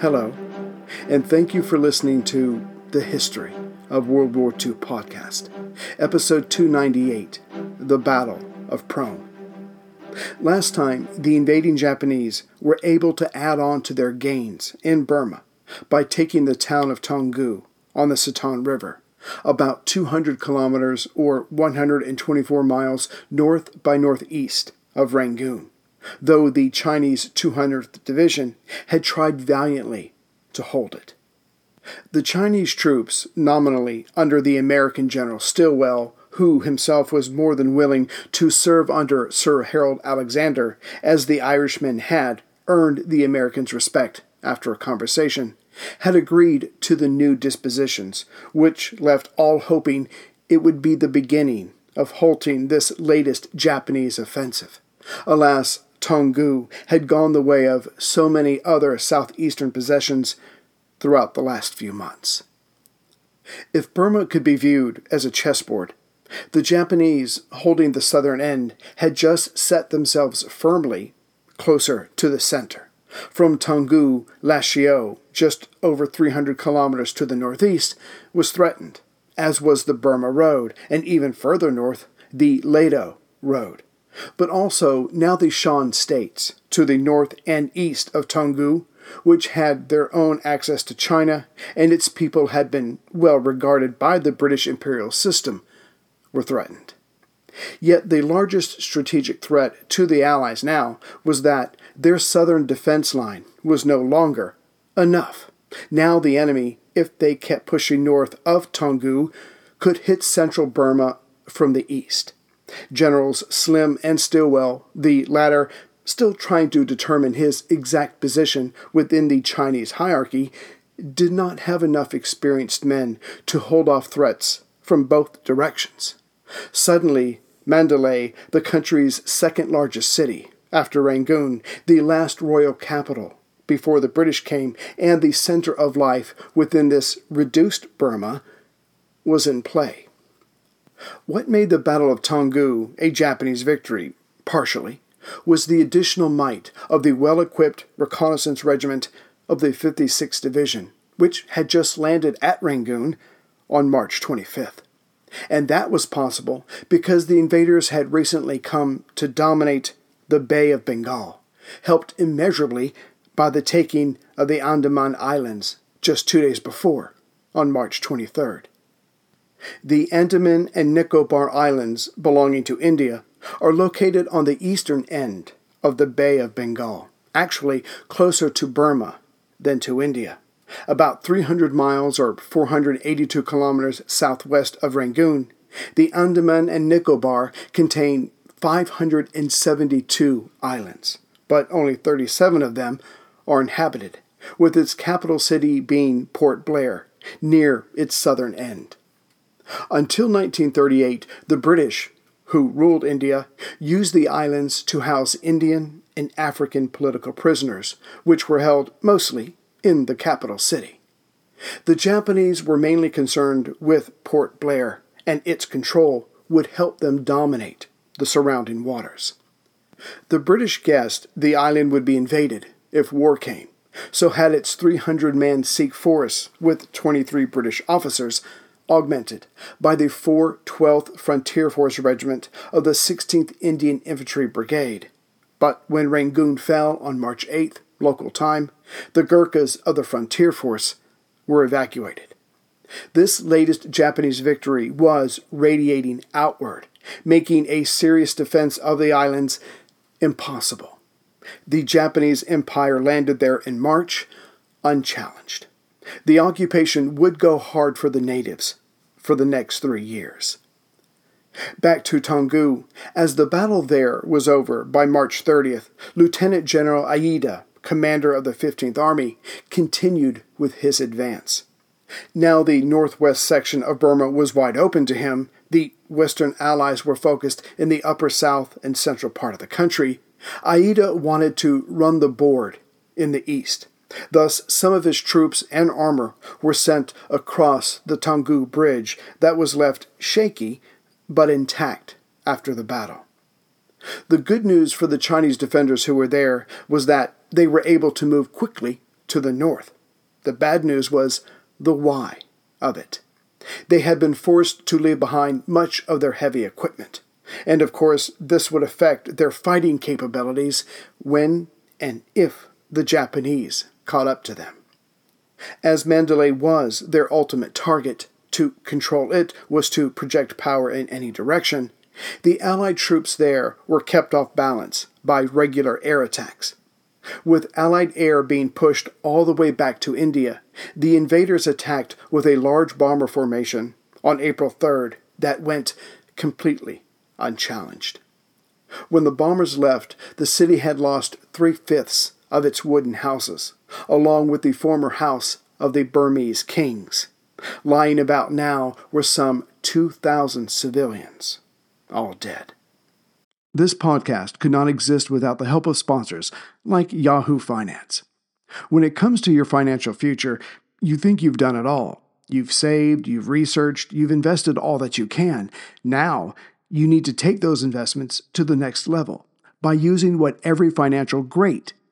Hello, and thank you for listening to The History of World War II podcast, episode 298 The Battle of Prome. Last time, the invading Japanese were able to add on to their gains in Burma by taking the town of Toungoo on the Sittang River, about 200 kilometers or 124 miles north by northeast of Rangoon though the Chinese 200th Division had tried valiantly to hold it. The Chinese troops, nominally under the American General Stilwell, who himself was more than willing to serve under Sir Harold Alexander, as the Irishman had earned the Americans' respect after a conversation, had agreed to the new dispositions, which left all hoping it would be the beginning of halting this latest Japanese offensive. Alas, Toungoo had gone the way of so many other southeastern possessions throughout the last few months. If Burma could be viewed as a chessboard, the Japanese, holding the southern end, had just set themselves firmly closer to the center. From Toungoo, Lashio, just over 300 kilometers to the northeast, was threatened, as was the Burma Road, and even further north, the Ledo Road but also now the Shan states to the north and east of Toungoo, which had their own access to China and its people had been well regarded by the British imperial system, were threatened. Yet the largest strategic threat to the Allies now was that their southern defense line was no longer enough. Now the enemy, if they kept pushing north of Toungoo, could hit central Burma from the east. Generals Slim and Stilwell, the latter still trying to determine his exact position within the Chinese hierarchy, did not have enough experienced men to hold off threats from both directions. Suddenly, Mandalay, the country's second largest city, after Rangoon, the last royal capital before the British came, and the center of life within this reduced Burma, was in play. What made the Battle of Toungoo a Japanese victory, partially, was the additional might of the well equipped reconnaissance regiment of the 56th Division, which had just landed at Rangoon on March 25th. And that was possible because the invaders had recently come to dominate the Bay of Bengal, helped immeasurably by the taking of the Andaman Islands just two days before, on March 23rd. The Andaman and Nicobar Islands, belonging to India, are located on the eastern end of the Bay of Bengal, actually closer to Burma than to India. About 300 miles or 482 kilometers southwest of Rangoon, the Andaman and Nicobar contain 572 islands, but only 37 of them are inhabited, with its capital city being Port Blair, near its southern end. Until 1938, the British, who ruled India, used the islands to house Indian and African political prisoners, which were held mostly in the capital city. The Japanese were mainly concerned with Port Blair, and its control would help them dominate the surrounding waters. The British guessed the island would be invaded if war came, so had its 300 man Sikh force with 23 British officers augmented by the 412th Frontier Force Regiment of the 16th Indian Infantry Brigade. But when Rangoon fell on March 8th, local time, the Gurkhas of the Frontier Force were evacuated. This latest Japanese victory was radiating outward, making a serious defense of the islands impossible. The Japanese Empire landed there in March, unchallenged. The occupation would go hard for the natives for the next three years. Back to Toungoo, as the battle there was over by March 30th, Lieutenant General Iida, commander of the 15th Army, continued with his advance. Now the northwest section of Burma was wide open to him, the Western Allies were focused in the upper south and central part of the country. Iida wanted to run the board in the east. Thus, some of his troops and armor were sent across the Toungoo Bridge that was left shaky but intact after the battle. The good news for the Chinese defenders who were there was that they were able to move quickly to the north. The bad news was the why of it. They had been forced to leave behind much of their heavy equipment. And of course, this would affect their fighting capabilities when and if the Japanese caught up to them. As Mandalay was their ultimate target, to control it was to project power in any direction, the Allied troops there were kept off balance by regular air attacks. With Allied air being pushed all the way back to India, the invaders attacked with a large bomber formation on April 3rd that went completely unchallenged. When the bombers left, the city had lost three fifths of its wooden houses, along with the former house of the Burmese kings. Lying about now were some 2,000 civilians, all dead. This podcast could not exist without the help of sponsors like Yahoo Finance. When it comes to your financial future, you think you've done it all. You've saved, you've researched, you've invested all that you can. Now, you need to take those investments to the next level by using what every financial great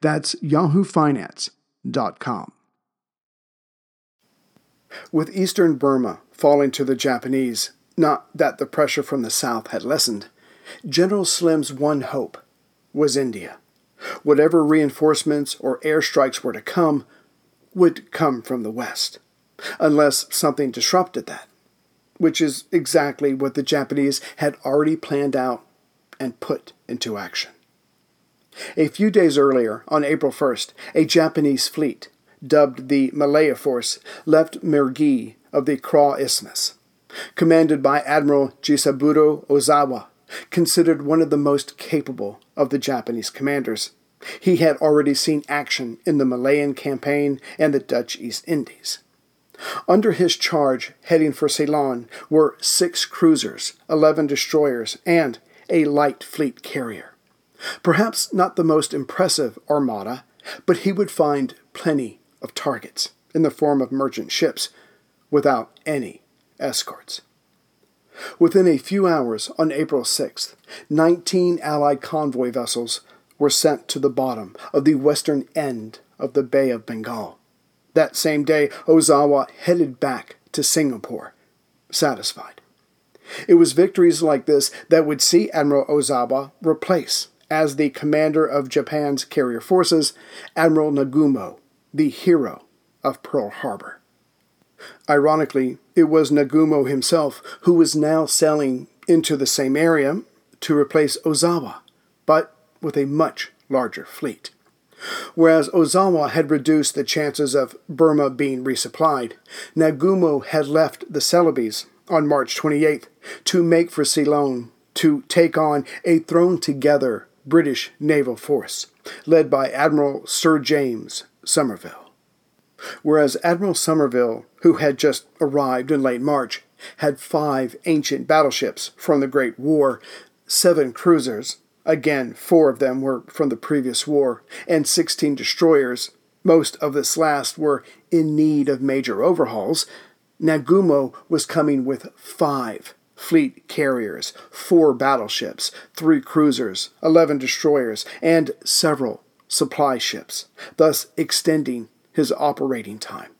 That's yahoofinance.com. With eastern Burma falling to the Japanese, not that the pressure from the south had lessened, General Slim's one hope was India. Whatever reinforcements or airstrikes were to come would come from the west, unless something disrupted that, which is exactly what the Japanese had already planned out and put into action. A few days earlier, on April 1st, a Japanese fleet, dubbed the Malaya Force, left Mergui of the Kra Isthmus. Commanded by Admiral Jisaburo Ozawa, considered one of the most capable of the Japanese commanders. He had already seen action in the Malayan campaign and the Dutch East Indies. Under his charge, heading for Ceylon, were six cruisers, eleven destroyers, and a light fleet carrier. Perhaps not the most impressive armada, but he would find plenty of targets in the form of merchant ships without any escorts. Within a few hours on April 6th, 19 Allied convoy vessels were sent to the bottom of the western end of the Bay of Bengal. That same day, Ozawa headed back to Singapore, satisfied. It was victories like this that would see Admiral Ozawa replace, as the commander of Japan's carrier forces, Admiral Nagumo, the hero of Pearl Harbor. Ironically, it was Nagumo himself who was now sailing into the same area to replace Ozawa, but with a much larger fleet. Whereas Ozawa had reduced the chances of Burma being resupplied, Nagumo had left the Celebes on March 28th to make for Ceylon to take on a thrown together British naval force, led by Admiral Sir James Somerville whereas Admiral Somerville, who had just arrived in late March, had five ancient battleships from the Great War, seven cruisers, again, four of them were from the previous war, and 16 destroyers. Most of this last were in need of major overhauls. Nagumo was coming with five fleet carriers, four battleships, three cruisers, 11 destroyers, and several supply ships, thus extending his operating time.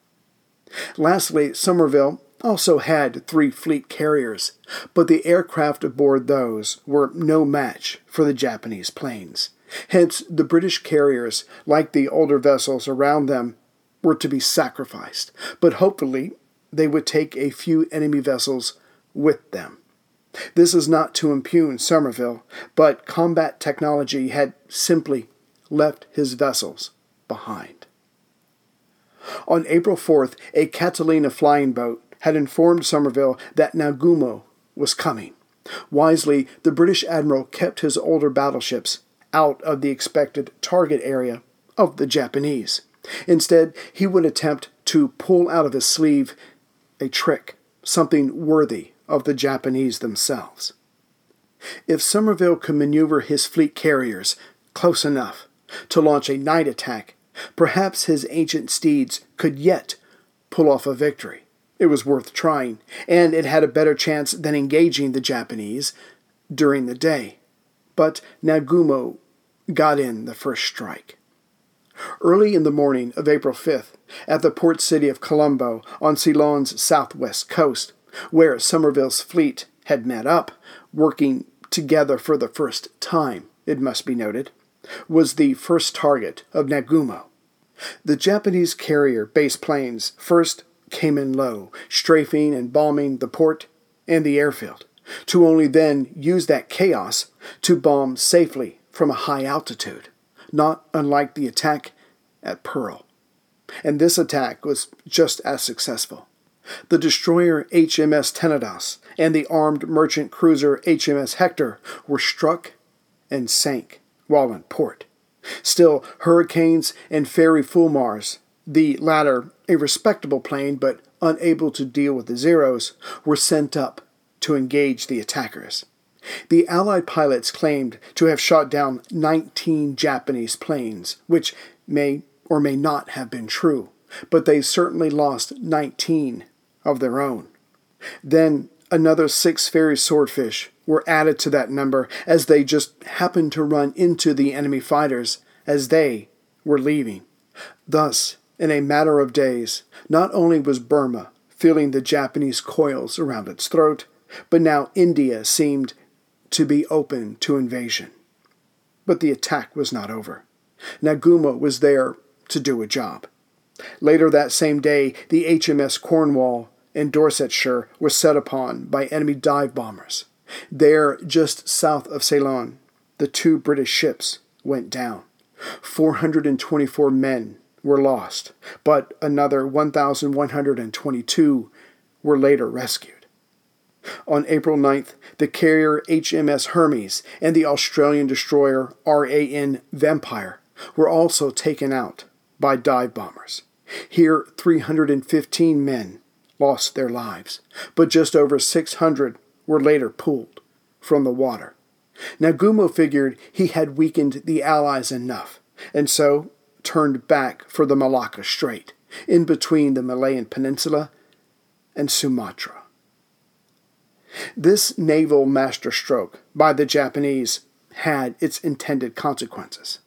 Lastly, Somerville also had three fleet carriers, but the aircraft aboard those were no match for the Japanese planes. Hence, the British carriers, like the older vessels around them, were to be sacrificed, but hopefully they would take a few enemy vessels with them. This is not to impugn Somerville, but combat technology had simply left his vessels behind. On April 4th, a Catalina flying boat had informed Somerville that Nagumo was coming. Wisely, the British admiral kept his older battleships out of the expected target area of the Japanese. Instead, he would attempt to pull out of his sleeve a trick, something worthy of the Japanese themselves. If Somerville could maneuver his fleet carriers close enough to launch a night attack, perhaps his ancient steeds could yet pull off a victory. It was worth trying, and it had a better chance than engaging the Japanese during the day. But Nagumo got in the first strike. Early in the morning of April 5th, at the port city of Colombo on Ceylon's southwest coast, where Somerville's fleet had met up, working together for the first time, it must be noted, was the first target of Nagumo. The Japanese carrier base planes first came in low, strafing and bombing the port and the airfield, to only then use that chaos to bomb safely from a high altitude, not unlike the attack at Pearl. And this attack was just as successful. The destroyer HMS Tenedos and the armed merchant cruiser HMS Hector were struck and sank while in port. Still, Hurricanes and Fairey Fulmars, the latter a respectable plane but unable to deal with the Zeros, were sent up to engage the attackers. The Allied pilots claimed to have shot down 19 Japanese planes, which may or may not have been true, but they certainly lost 19 of their own. Then another six Fairey Swordfish were added to that number as they just happened to run into the enemy fighters as they were leaving. Thus, in a matter of days, not only was Burma feeling the Japanese coils around its throat, but now India seemed to be open to invasion. But the attack was not over. Nagumo was there to do a job. Later that same day, the HMS Cornwall in Dorsetshire was set upon by enemy dive bombers. There, just south of Ceylon, the two British ships went down. 424 men were lost, but another 1,122 were later rescued. On April 9th, the carrier HMS Hermes and the Australian destroyer RAN Vampire were also taken out by dive bombers. Here, 315 men lost their lives, but just over 600 were later pulled from the water. Nagumo figured he had weakened the Allies enough, and so turned back for the Malacca Strait, in between the Malayan Peninsula and Sumatra. This naval masterstroke by the Japanese had its intended consequences.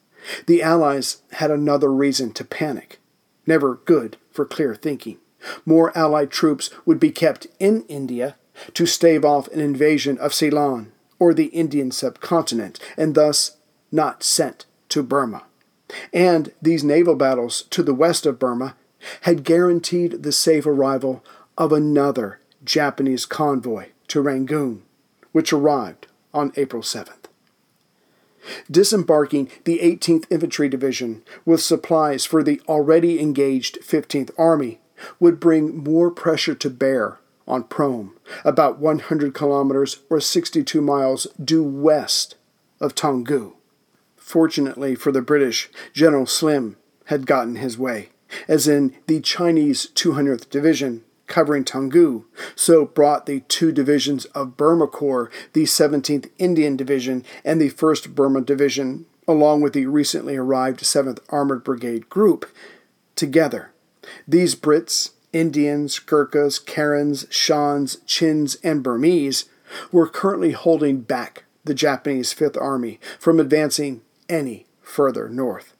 The Allies had another reason to panic, never good for clear thinking. More Allied troops would be kept in India to stave off an invasion of Ceylon or the Indian subcontinent, and thus not sent to Burma. And these naval battles to the west of Burma had guaranteed the safe arrival of another Japanese convoy to Rangoon, which arrived on April 7th. Disembarking the 18th Infantry Division with supplies for the already engaged 15th Army would bring more pressure to bear on Prome, about 100 kilometers or 62 miles due west of Toungoo. Fortunately for the British, General Slim had gotten his way, as in the Chinese 200th Division covering Toungoo, so brought the two divisions of Burma Corps, the 17th Indian Division and the 1st Burma Division, along with the recently arrived 7th Armored Brigade Group, together. These Brits, Indians, Gurkhas, Karens, Shans, Chins, and Burmese were currently holding back the Japanese Fifth Army from advancing any further north.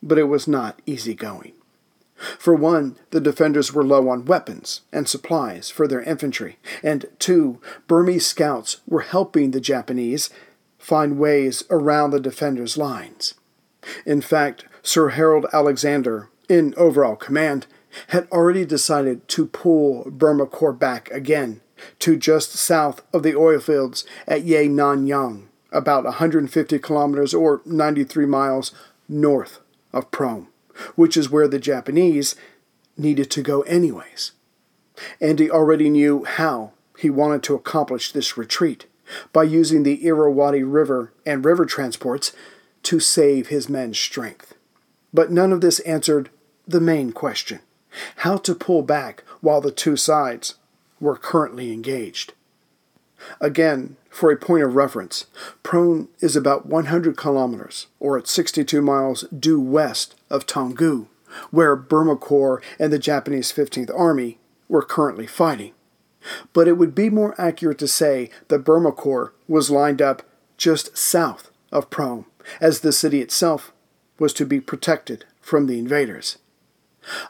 But it was not easy going. For one, the defenders were low on weapons and supplies for their infantry, and two, Burmese scouts were helping the Japanese find ways around the defenders' lines. In fact, Sir Harold Alexander in overall command, had already decided to pull Burma Corps back again to just south of the oil fields at Yenangyaung, about 150 kilometers or 93 miles north of Prome, which is where the Japanese needed to go anyways. Andy already knew how he wanted to accomplish this retreat by using the Irrawaddy River and river transports to save his men's strength. But none of this answered the main question how to pull back while the two sides were currently engaged. Again, for a point of reference, Prome is about 100 kilometers, or at 62 miles due west of Toungoo, where Burma Corps and the Japanese 15th Army were currently fighting. But it would be more accurate to say that Burma Corps was lined up just south of Prome, as the city itself was to be protected from the invaders.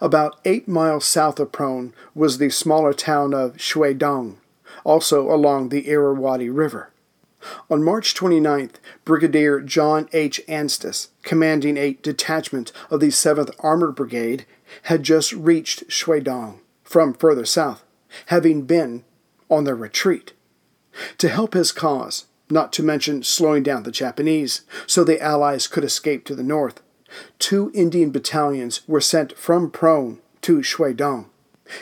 About eight miles south of Prome was the smaller town of Shwedaung, also along the Irrawaddy River. On March 29th, Brigadier John H. Anstice, commanding a detachment of the 7th Armored Brigade, had just reached Shwedaung from further south, having been on their retreat. To help his cause, not to mention slowing down the Japanese, so the Allies could escape to the north, two Indian battalions were sent from Prome to Shwedaung.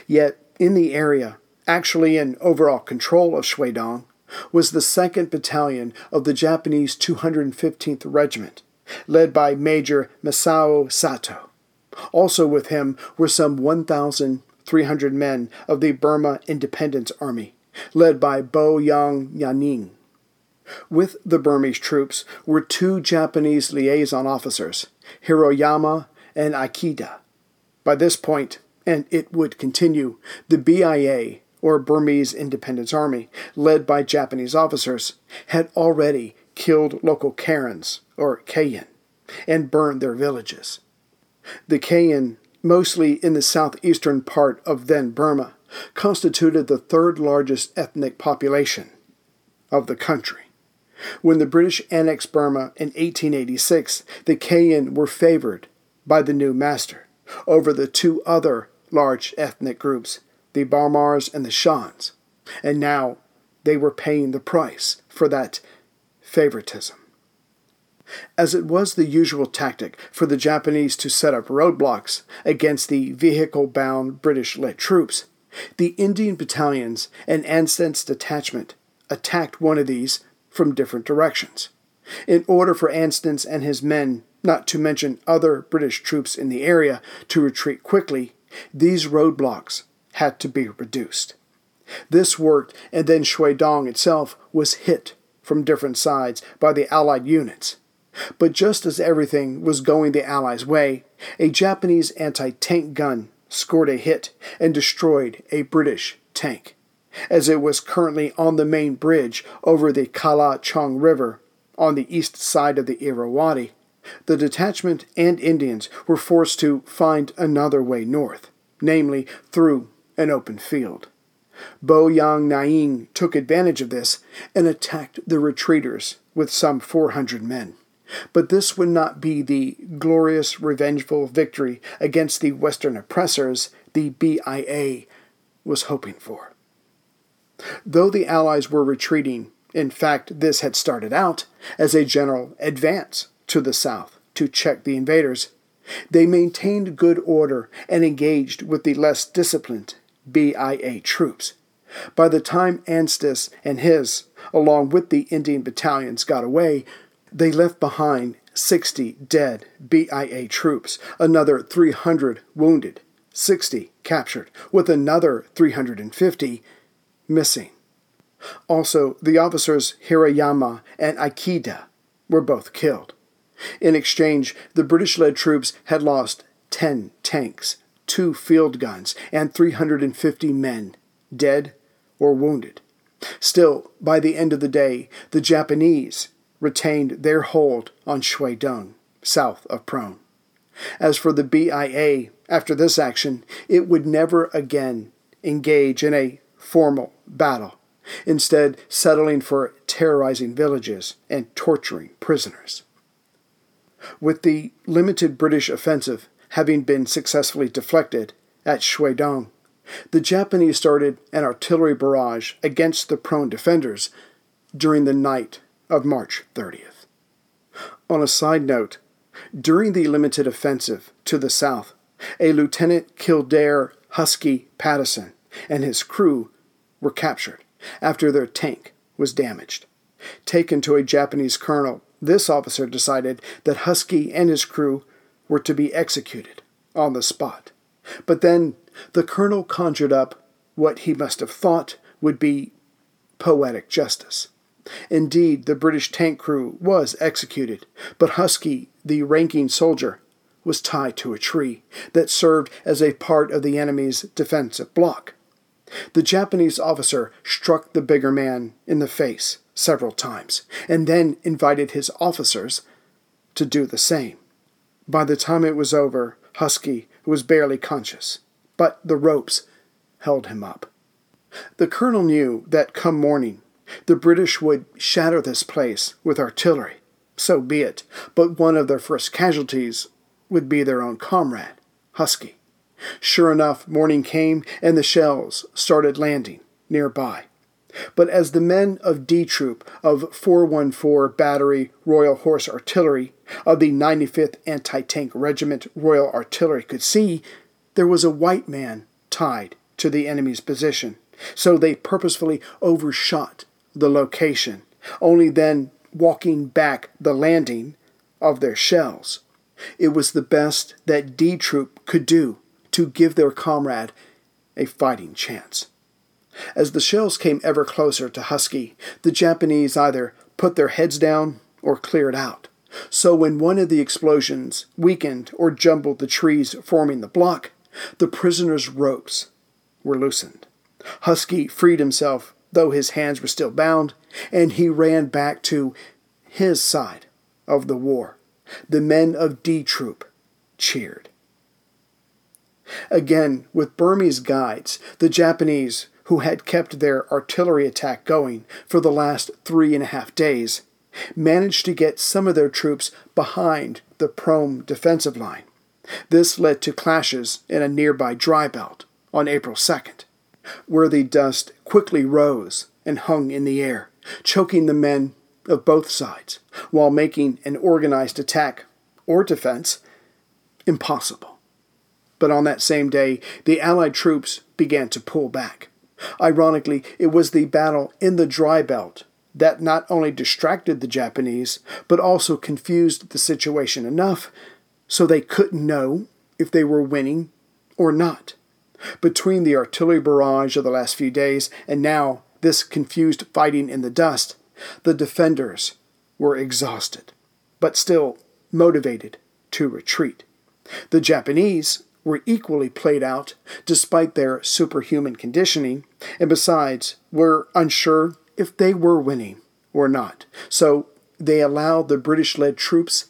Yet, in the area, actually in overall control of Shwedaung, was the 2nd Battalion of the Japanese 215th Regiment, led by Major Masao Sato. Also with him were some 1,300 men of the Burma Independence Army, led by Bo Yan Naing. With the Burmese troops were two Japanese liaison officers, Hiroyama and Ikeda. By this point, and it would continue, the BIA, or Burmese Independence Army, led by Japanese officers, had already killed local Karens, or Kayin, and burned their villages. The Kayin, mostly in the southeastern part of then Burma, constituted the third largest ethnic population of the country. When the British annexed Burma in 1886, the Kayin were favored by the new master over the two other large ethnic groups, the Bamars, and the Shans, and now they were paying the price for that favoritism. As it was the usual tactic for the Japanese to set up roadblocks against the vehicle bound British led troops, the Indian battalions and Anstice's detachment attacked one of these from different directions. In order for Anstice and his men, not to mention other British troops in the area, to retreat quickly, these roadblocks had to be reduced. This worked, and then Shwedaung itself was hit from different sides by the Allied units. But just as everything was going the Allies' way, a Japanese anti tank gun scored a hit and destroyed a British tank as it was currently on the main bridge over the Kala Chong River on the east side of the Irrawaddy, the detachment and Indians were forced to find another way north, namely through an open field. Bo Yan Naing took advantage of this and attacked the retreaters with some 400 men. But this would not be the glorious, revengeful victory against the Western oppressors the BIA was hoping for. Though the Allies were retreating, in fact, this had started out as a general advance to the south to check the invaders. They maintained good order and engaged with the less disciplined BIA troops. By the time Anstice and his, along with the Indian battalions, got away, they left behind 60 dead BIA troops, another 300 wounded, 60 captured, with another 350 missing. Also, the officers Hirayama and Aikida were both killed. In exchange, the British led troops had lost 10 tanks, two field guns, and 350 men, dead or wounded. Still, by the end of the day, the Japanese retained their hold on Shwedaung, south of Prome. As for the BIA, after this action, it would never again engage in a formal battle, instead, settling for terrorizing villages and torturing prisoners. With the limited British offensive having been successfully deflected at Shwedaung, the Japanese started an artillery barrage against the Prome defenders during the night of March 30th. On a side note, during the limited offensive to the south, a Lieutenant Kildare Husky Patterson and his crew were captured after their tank was damaged. Taken to a Japanese colonel, this officer decided that Husky and his crew were to be executed on the spot. But then the colonel conjured up what he must have thought would be poetic justice. Indeed, the British tank crew was executed, but Husky, the ranking soldier, was tied to a tree that served as a part of the enemy's defensive block. The Japanese officer struck the bigger man in the face several times and then invited his officers to do the same. By the time it was over, Husky was barely conscious, but the ropes held him up. The colonel knew that come morning the British would shatter this place with artillery. So be it, but one of their first casualties would be their own comrade, Husky. Sure enough, morning came and the shells started landing nearby. But as the men of D Troop of 414 Battery Royal Horse Artillery of the 95th Anti Tank Regiment Royal Artillery could see, there was a white man tied to the enemy's position. So they purposefully overshot the location, only then walking back the landing of their shells. It was the best that D Troop could do to give their comrade a fighting chance. As the shells came ever closer to Husky, the Japanese either put their heads down or cleared out. So when one of the explosions weakened or jumbled the trees forming the block, the prisoner's ropes were loosened. Husky freed himself though his hands were still bound, and he ran back to his side of the war. The men of D Troop cheered. Again, with Burmese guides, the Japanese, who had kept their artillery attack going for the last three and a half days, managed to get some of their troops behind the Prome defensive line. This led to clashes in a nearby dry belt on April 2nd where the dust quickly rose and hung in the air, choking the men of both sides, while making an organized attack or defense impossible. But on that same day, the Allied troops began to pull back. Ironically, it was the battle in the dry belt that not only distracted the Japanese, but also confused the situation enough so they couldn't know if they were winning or not. Between the artillery barrage of the last few days and now this confused fighting in the dust, the defenders were exhausted, but still motivated to retreat. The Japanese were equally played out despite their superhuman conditioning, and besides, were unsure if they were winning or not. So they allowed the British led troops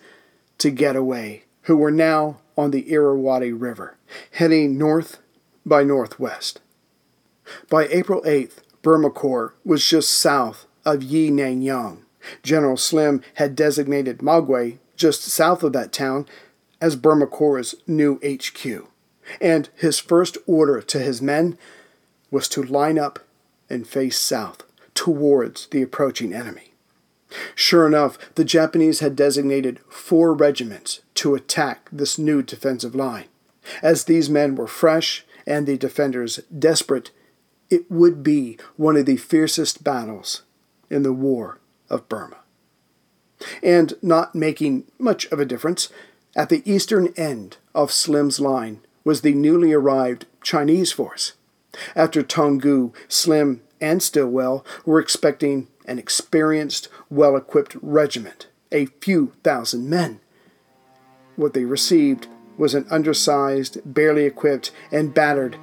to get away, who were now on the Irrawaddy River, heading north by northwest. By April 8th, Burma Corps was just south of Yi General Slim had designated Magway, just south of that town, as Burma Corps' new HQ. And his first order to his men was to line up and face south towards the approaching enemy. Sure enough, the Japanese had designated four regiments to attack this new defensive line. As these men were fresh and the defenders desperate, it would be one of the fiercest battles in the War of Burma. And not making much of a difference, at the eastern end of Slim's line was the newly arrived Chinese force. After Toungoo, Slim, and Stilwell were expecting an experienced, well equipped regiment, a few thousand men. What they received was an undersized, barely equipped, and battered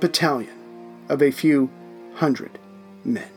battalion of a few hundred men.